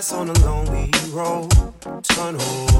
on a lonely road. Tunnel.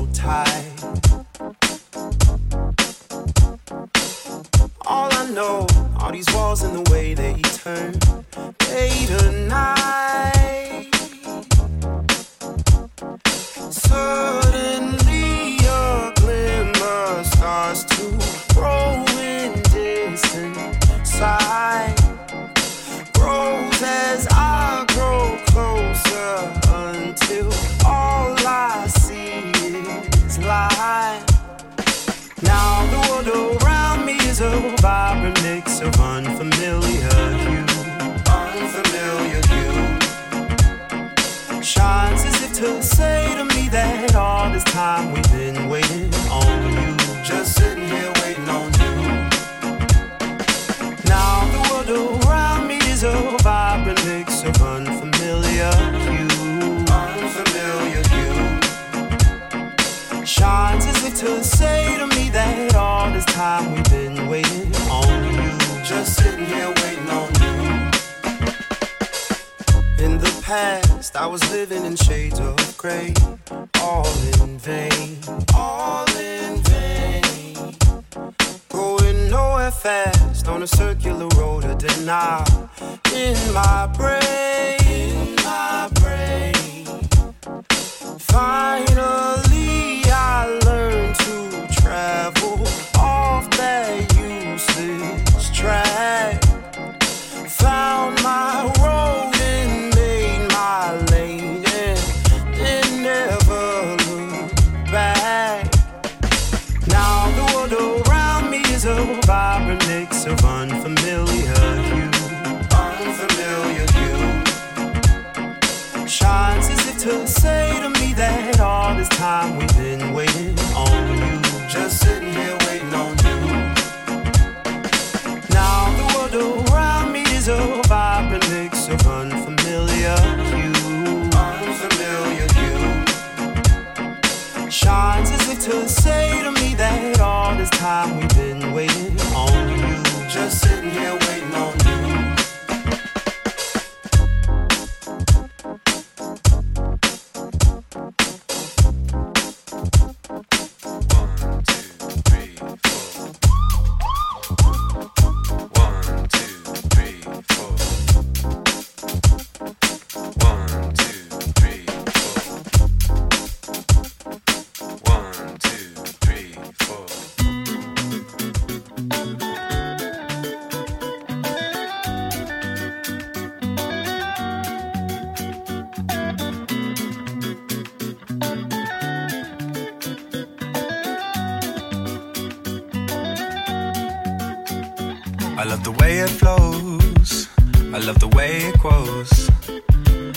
I love the way it flows. I love the way it grows.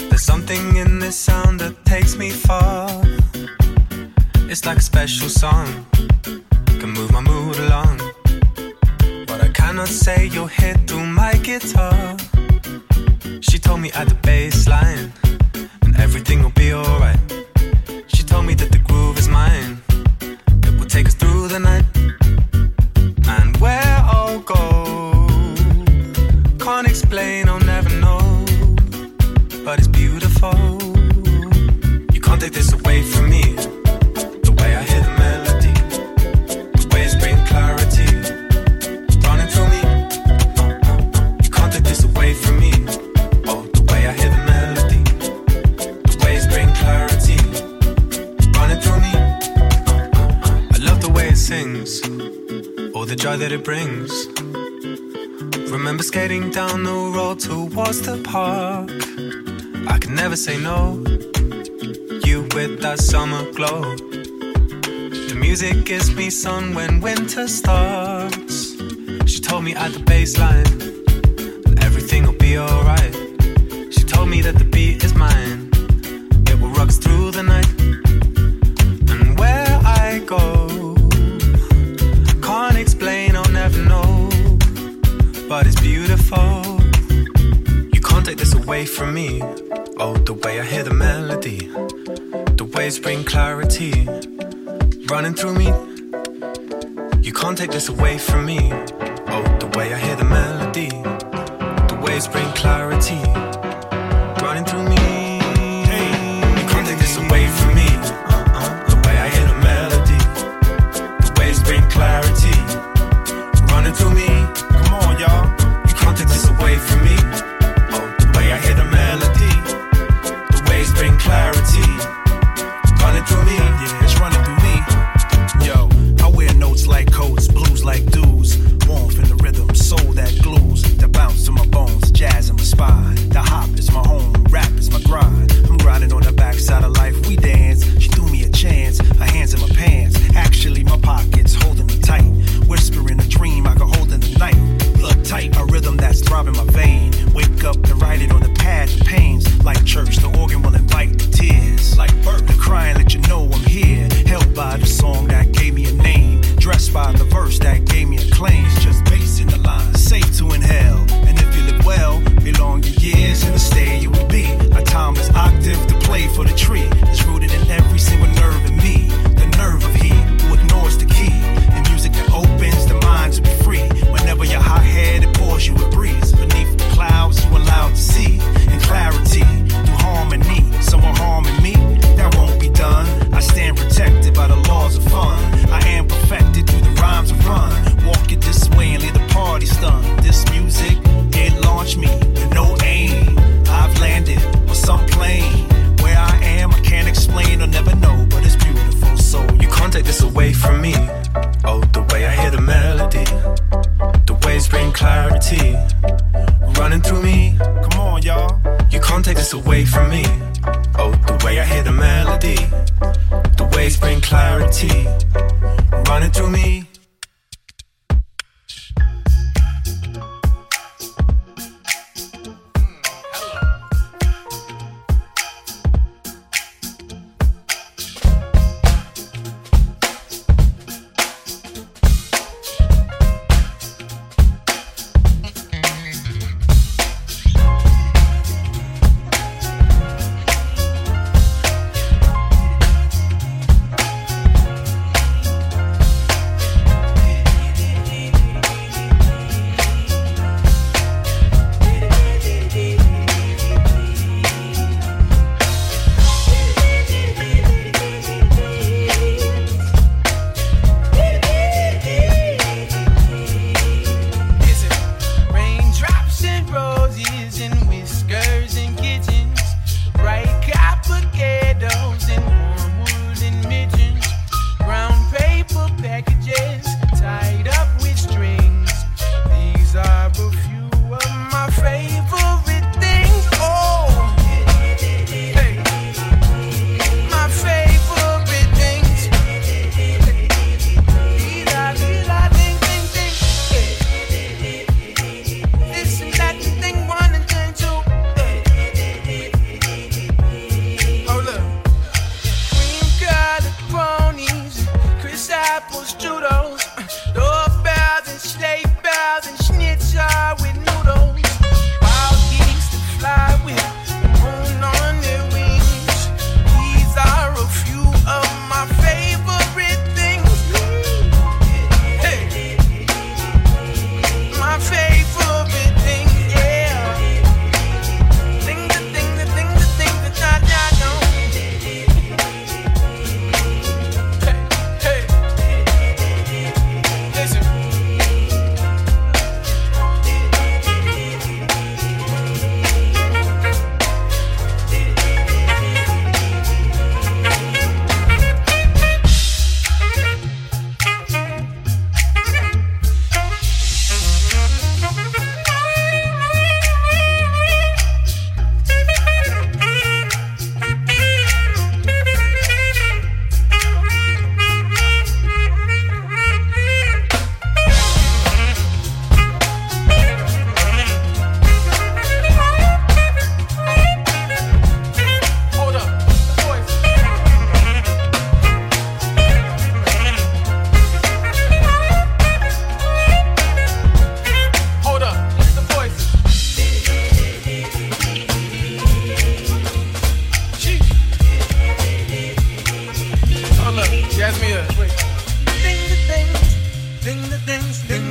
There's something in this sound that takes me far. It's like a special song. Can move my mood along. But I cannot say you'll hit through my guitar. She told me at the bass line, and everything will be alright. gives me sun when winter starts. She told me at the baseline. Jazz me up. Ding the ding, ding the ding, ding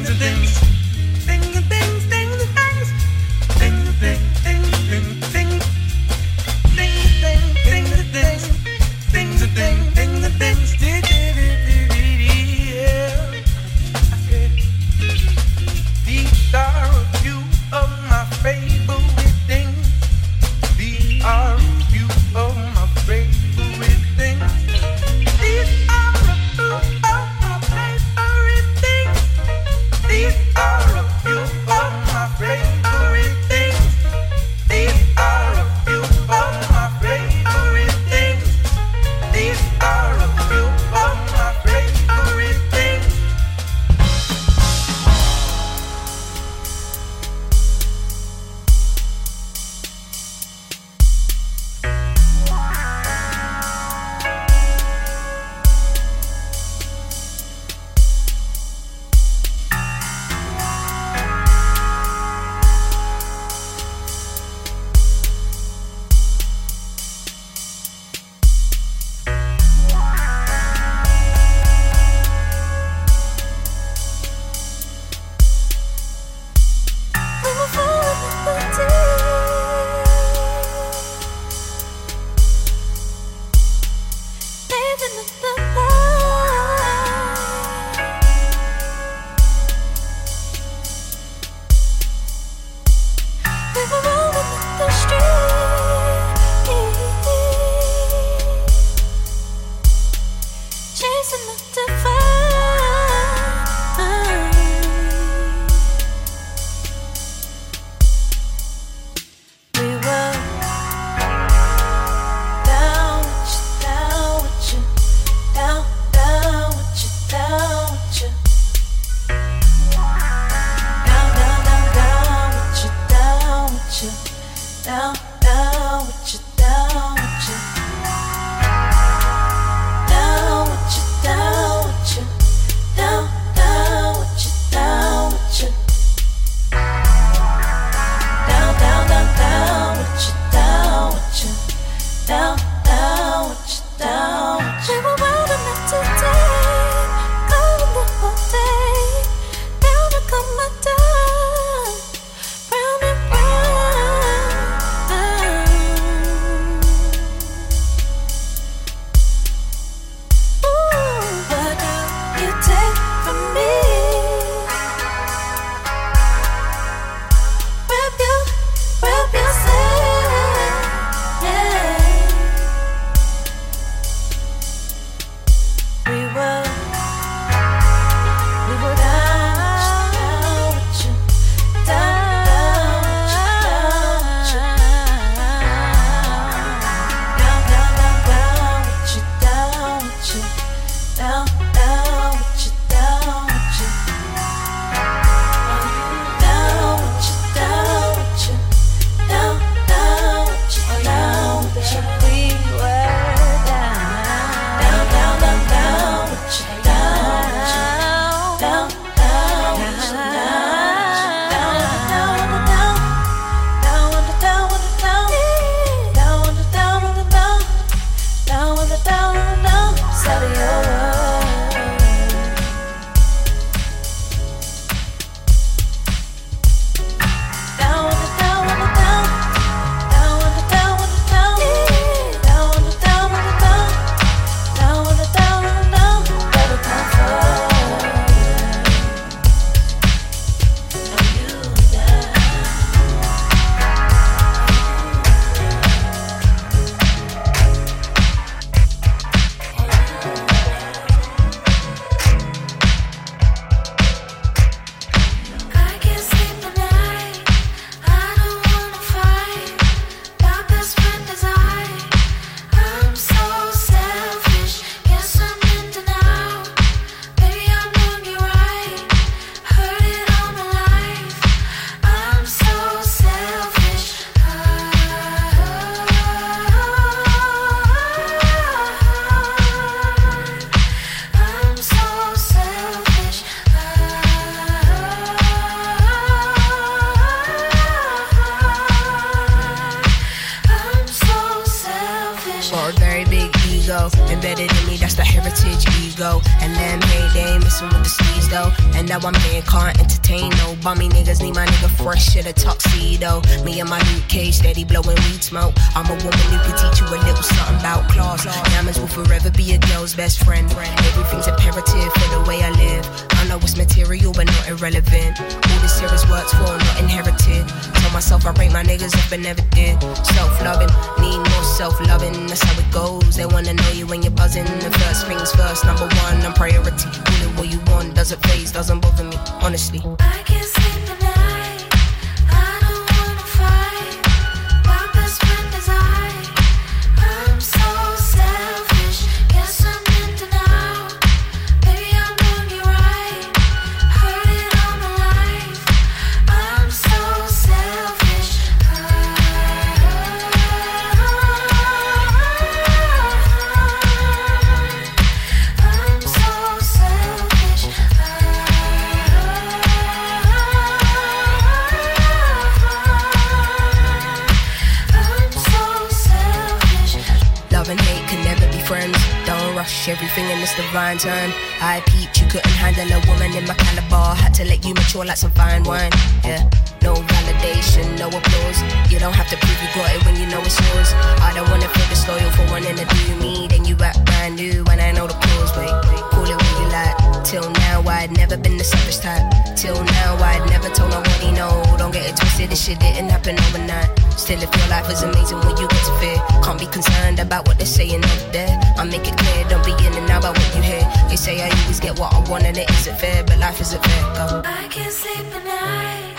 get what I want and it isn't fair, but life isn't fair. I can't sleep at night,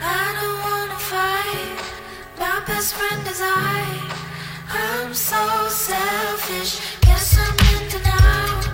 I don't wanna fight. My best friend is I. I'm so selfish, guess I'm into now.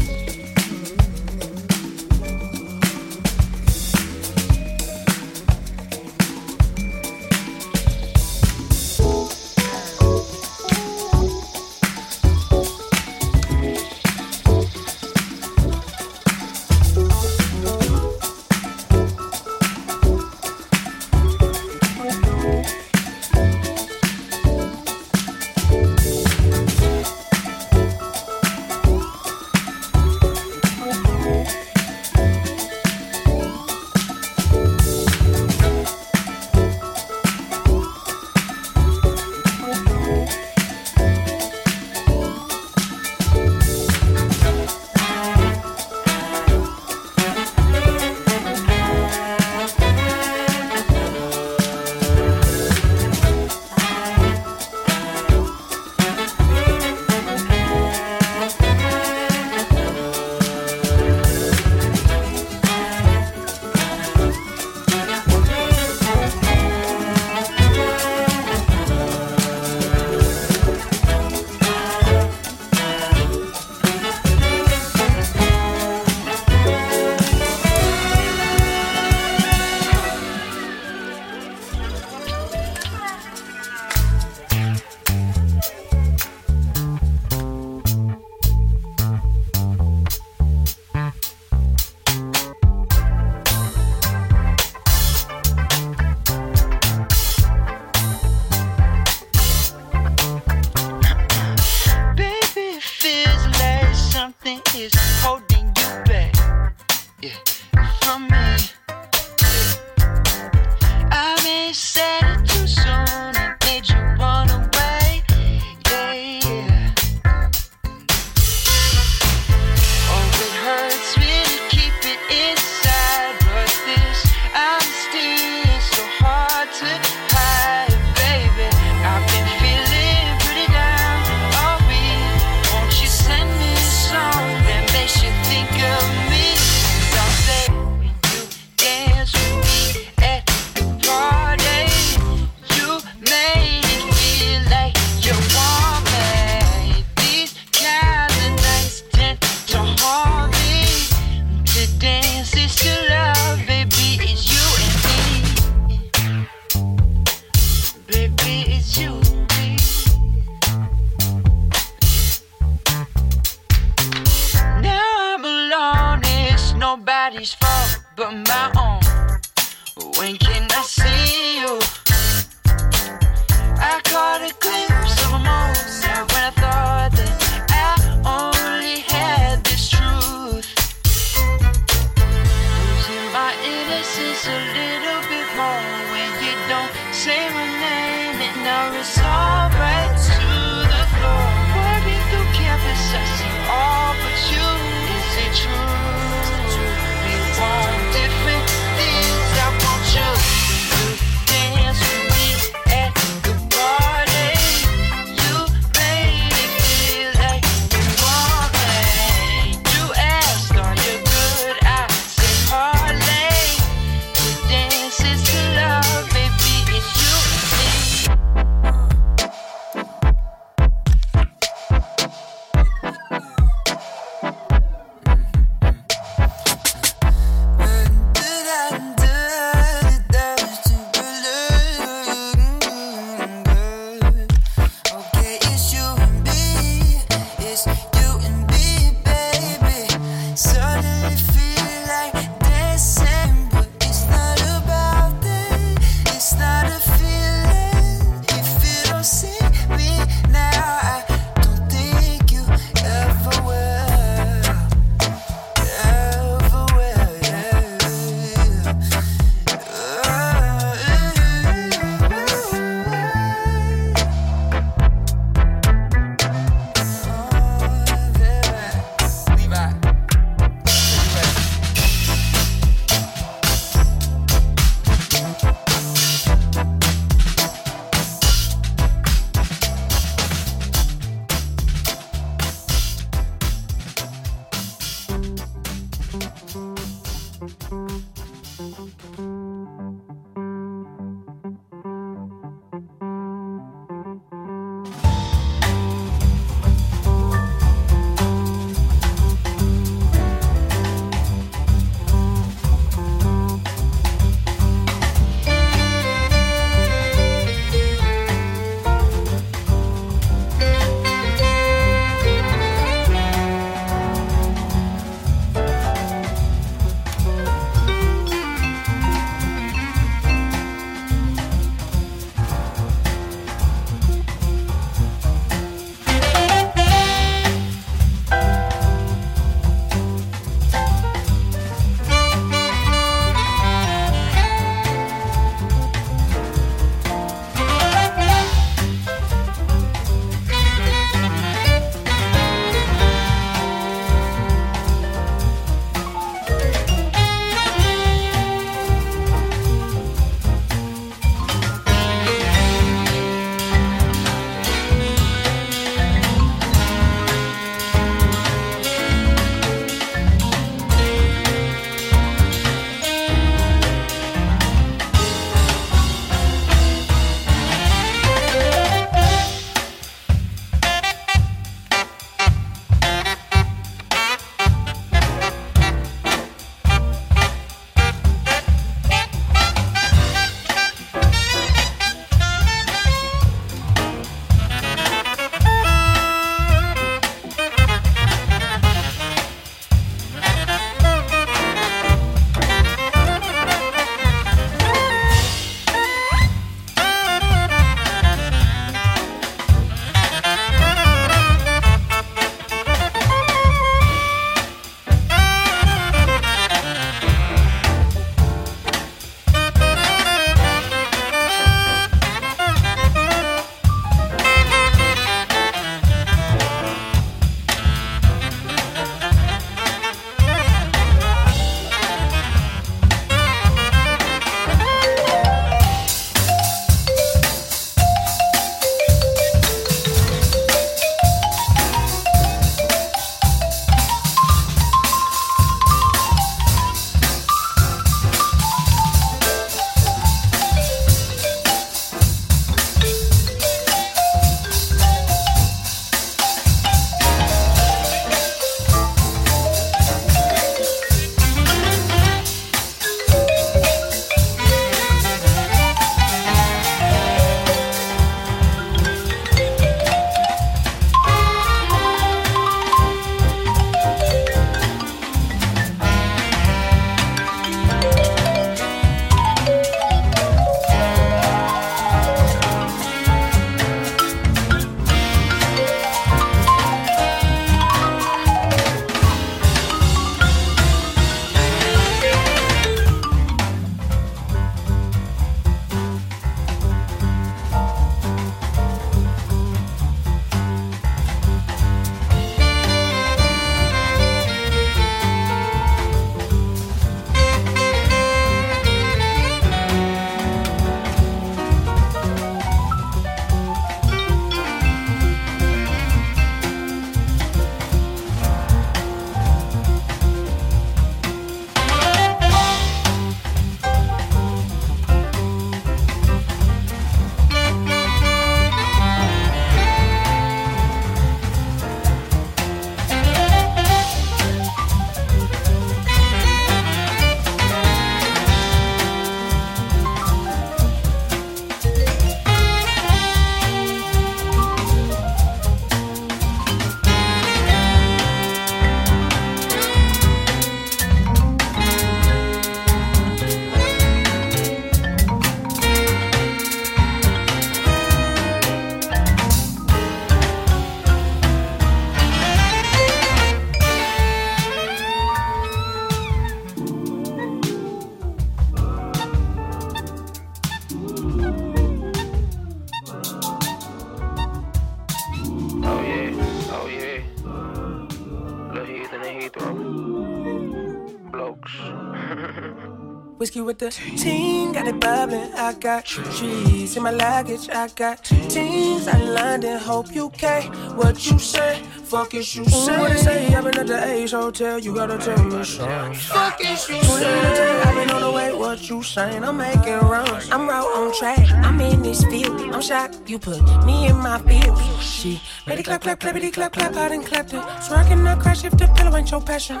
The team, got it bubbling. I got trees in my luggage. I got teams in London, Hope UK. What you say? Fuck is you say? What they say? I've been at the Ace Hotel. You gotta tell me something. Fuck is you say? I've been on the way. What you saying? I'm making runs. I'm right on track. I'm in this field. I'm shocked you put me in my field. She ready clap clap clappity clap clap. I done clapped it. So I crash if the pillow ain't your passion.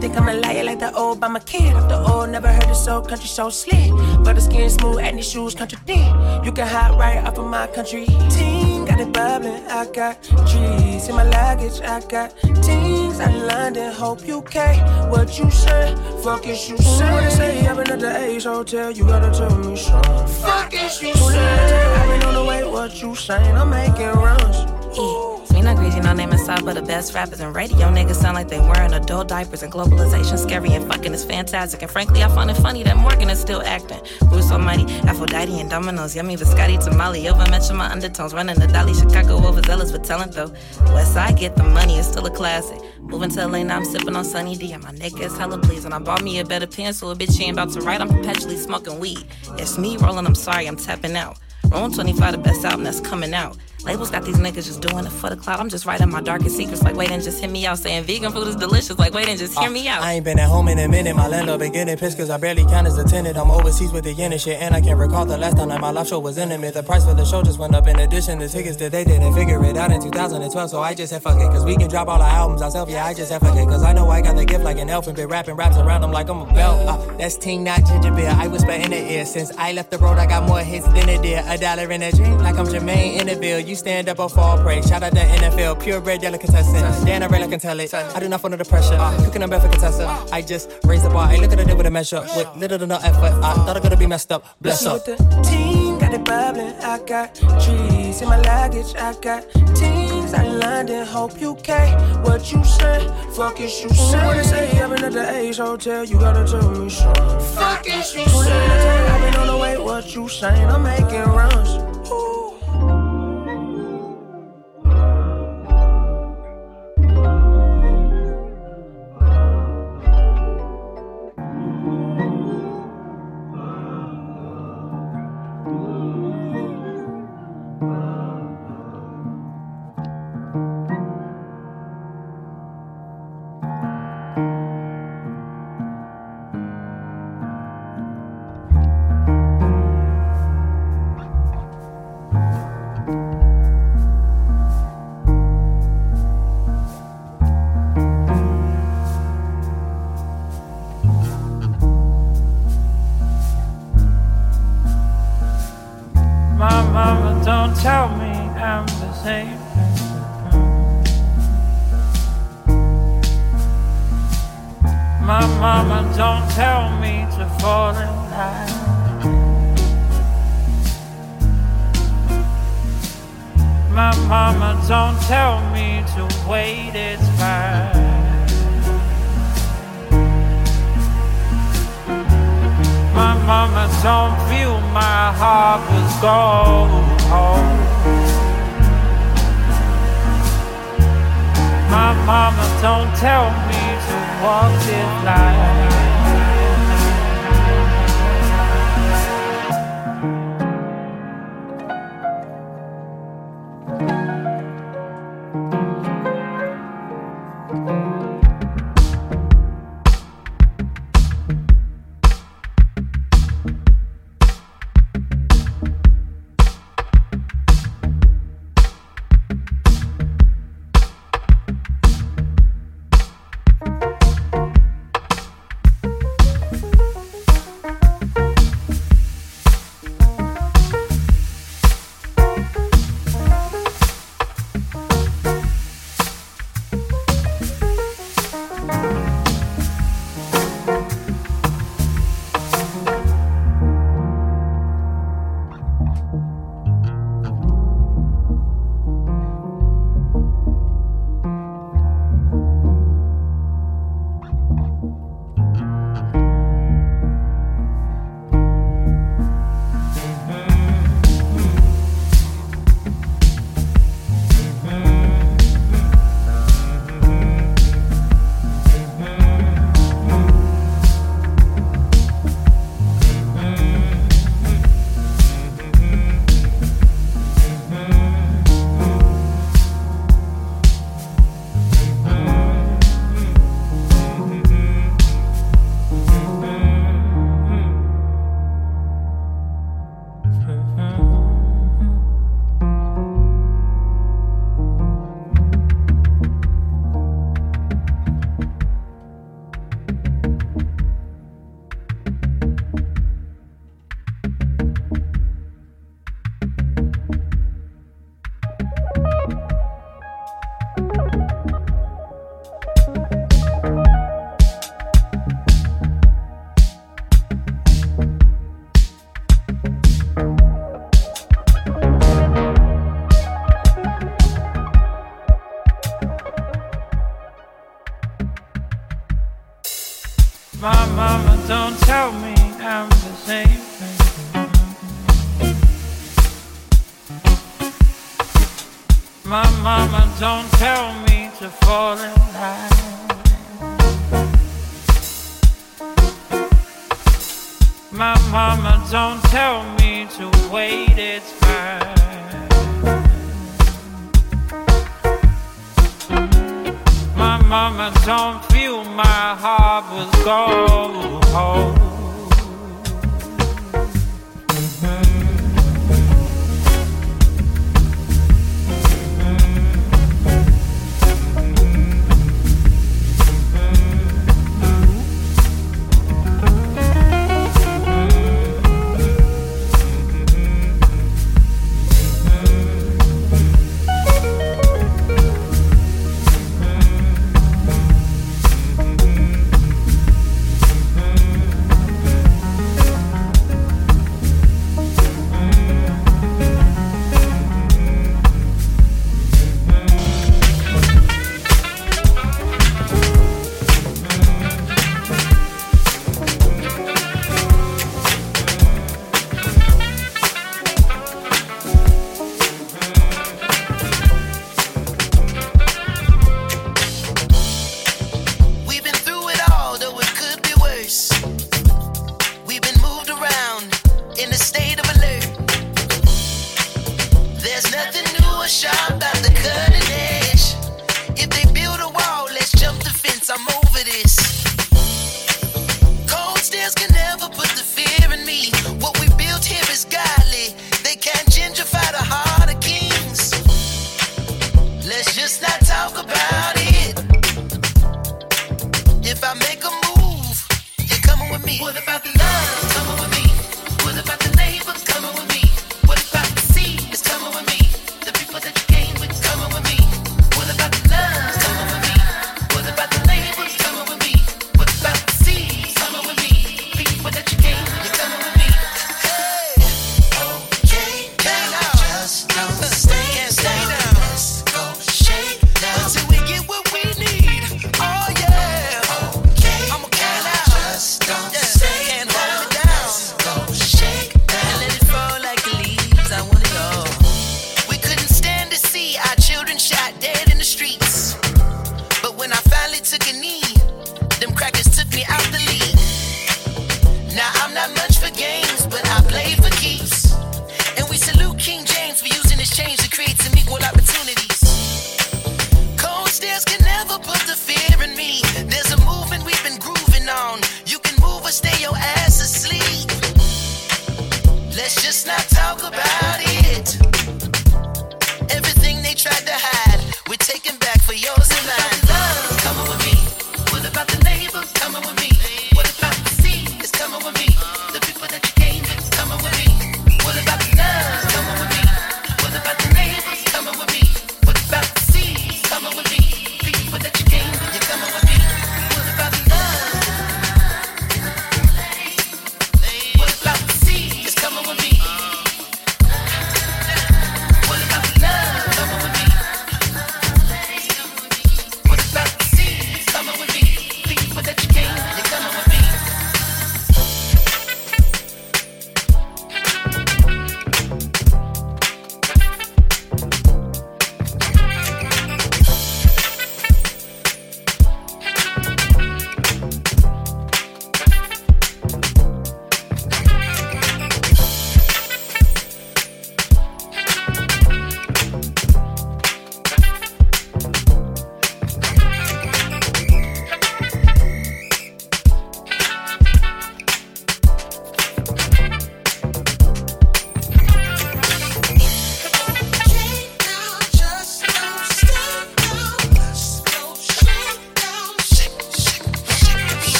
Think I'm a liar like the old by my kid. After all, never heard it so country so slick. But the skin smooth and these shoes contradict. You can hide right off of my country team. Got it bubbling. I got trees in my luggage. I got teams out in London, Hope UK. What you say? Fuck is you say? What they say? I've been at the Ace Hotel. You gotta tell me something. Fuck is you say? I've been on the way. What you saying? I'm making runs. Yeah. Me not greasy, no name inside, but the best rappers and radio niggas sound like they wearing adult diapers and globalization scary and fucking is fantastic. And frankly, I find it funny that Morgan is still acting. Bruce Almighty, Aphrodite and Dominoes, yummy biscotti tamale. Over mention my undertones, running the Dolly Chicago overzealous for talent though. West Side get the money, it's still a classic. Moving to LA now, I'm sipping on Sunny D, and my neck is hella pleasing. I bought me a better pencil, a bitch ain't about to write. I'm perpetually smoking weed. It's me rolling, I'm sorry, I'm tapping out. Roll 25, the best album that's coming out. Labels got these niggas just doing it for the cloud. I'm just writing my darkest secrets. Like, wait and just hit me out. Saying vegan food is delicious. Like, wait and just hear uh, me out. I ain't been at home in a minute. My landlord been getting pissed cause I barely count as a tenant. I'm overseas with the yen and shit. And I can't recall the last time that my live show was intimate. The price for the show just went up in addition. The tickets that they didn't figure it out in 2012. So I just said fuck it. Cause we can drop all our albums ourselves. Yeah, I just said fuck it. Cause I know I got the gift like an elf and been rapping raps around them like I'm a belt. Uh, that's Ting, not Ginger Beer. I whisper in the ear. Since I left the road, I got more hits than a deer. A dollar in a dream like I'm Jermaine in the bill. You stand up before fall praise. Shout out the NFL, purebred delicatessen. Dan, I really can tell it. I do not fall under pressure. Uh. Cooking up for contestant. Uh. I just raise the bar. I look at it with a measure. With little to no effort. I thought I could be messed up. Bless up. With the team, got it bubbling. I got trees in my luggage. I got teams out in London, Hope you UK. What you say? Fuck is you say? What say? I've been at the Ace Hotel. You gotta tell me something. Fuck is you say? I've been on the way. What you saying? I'm making runs.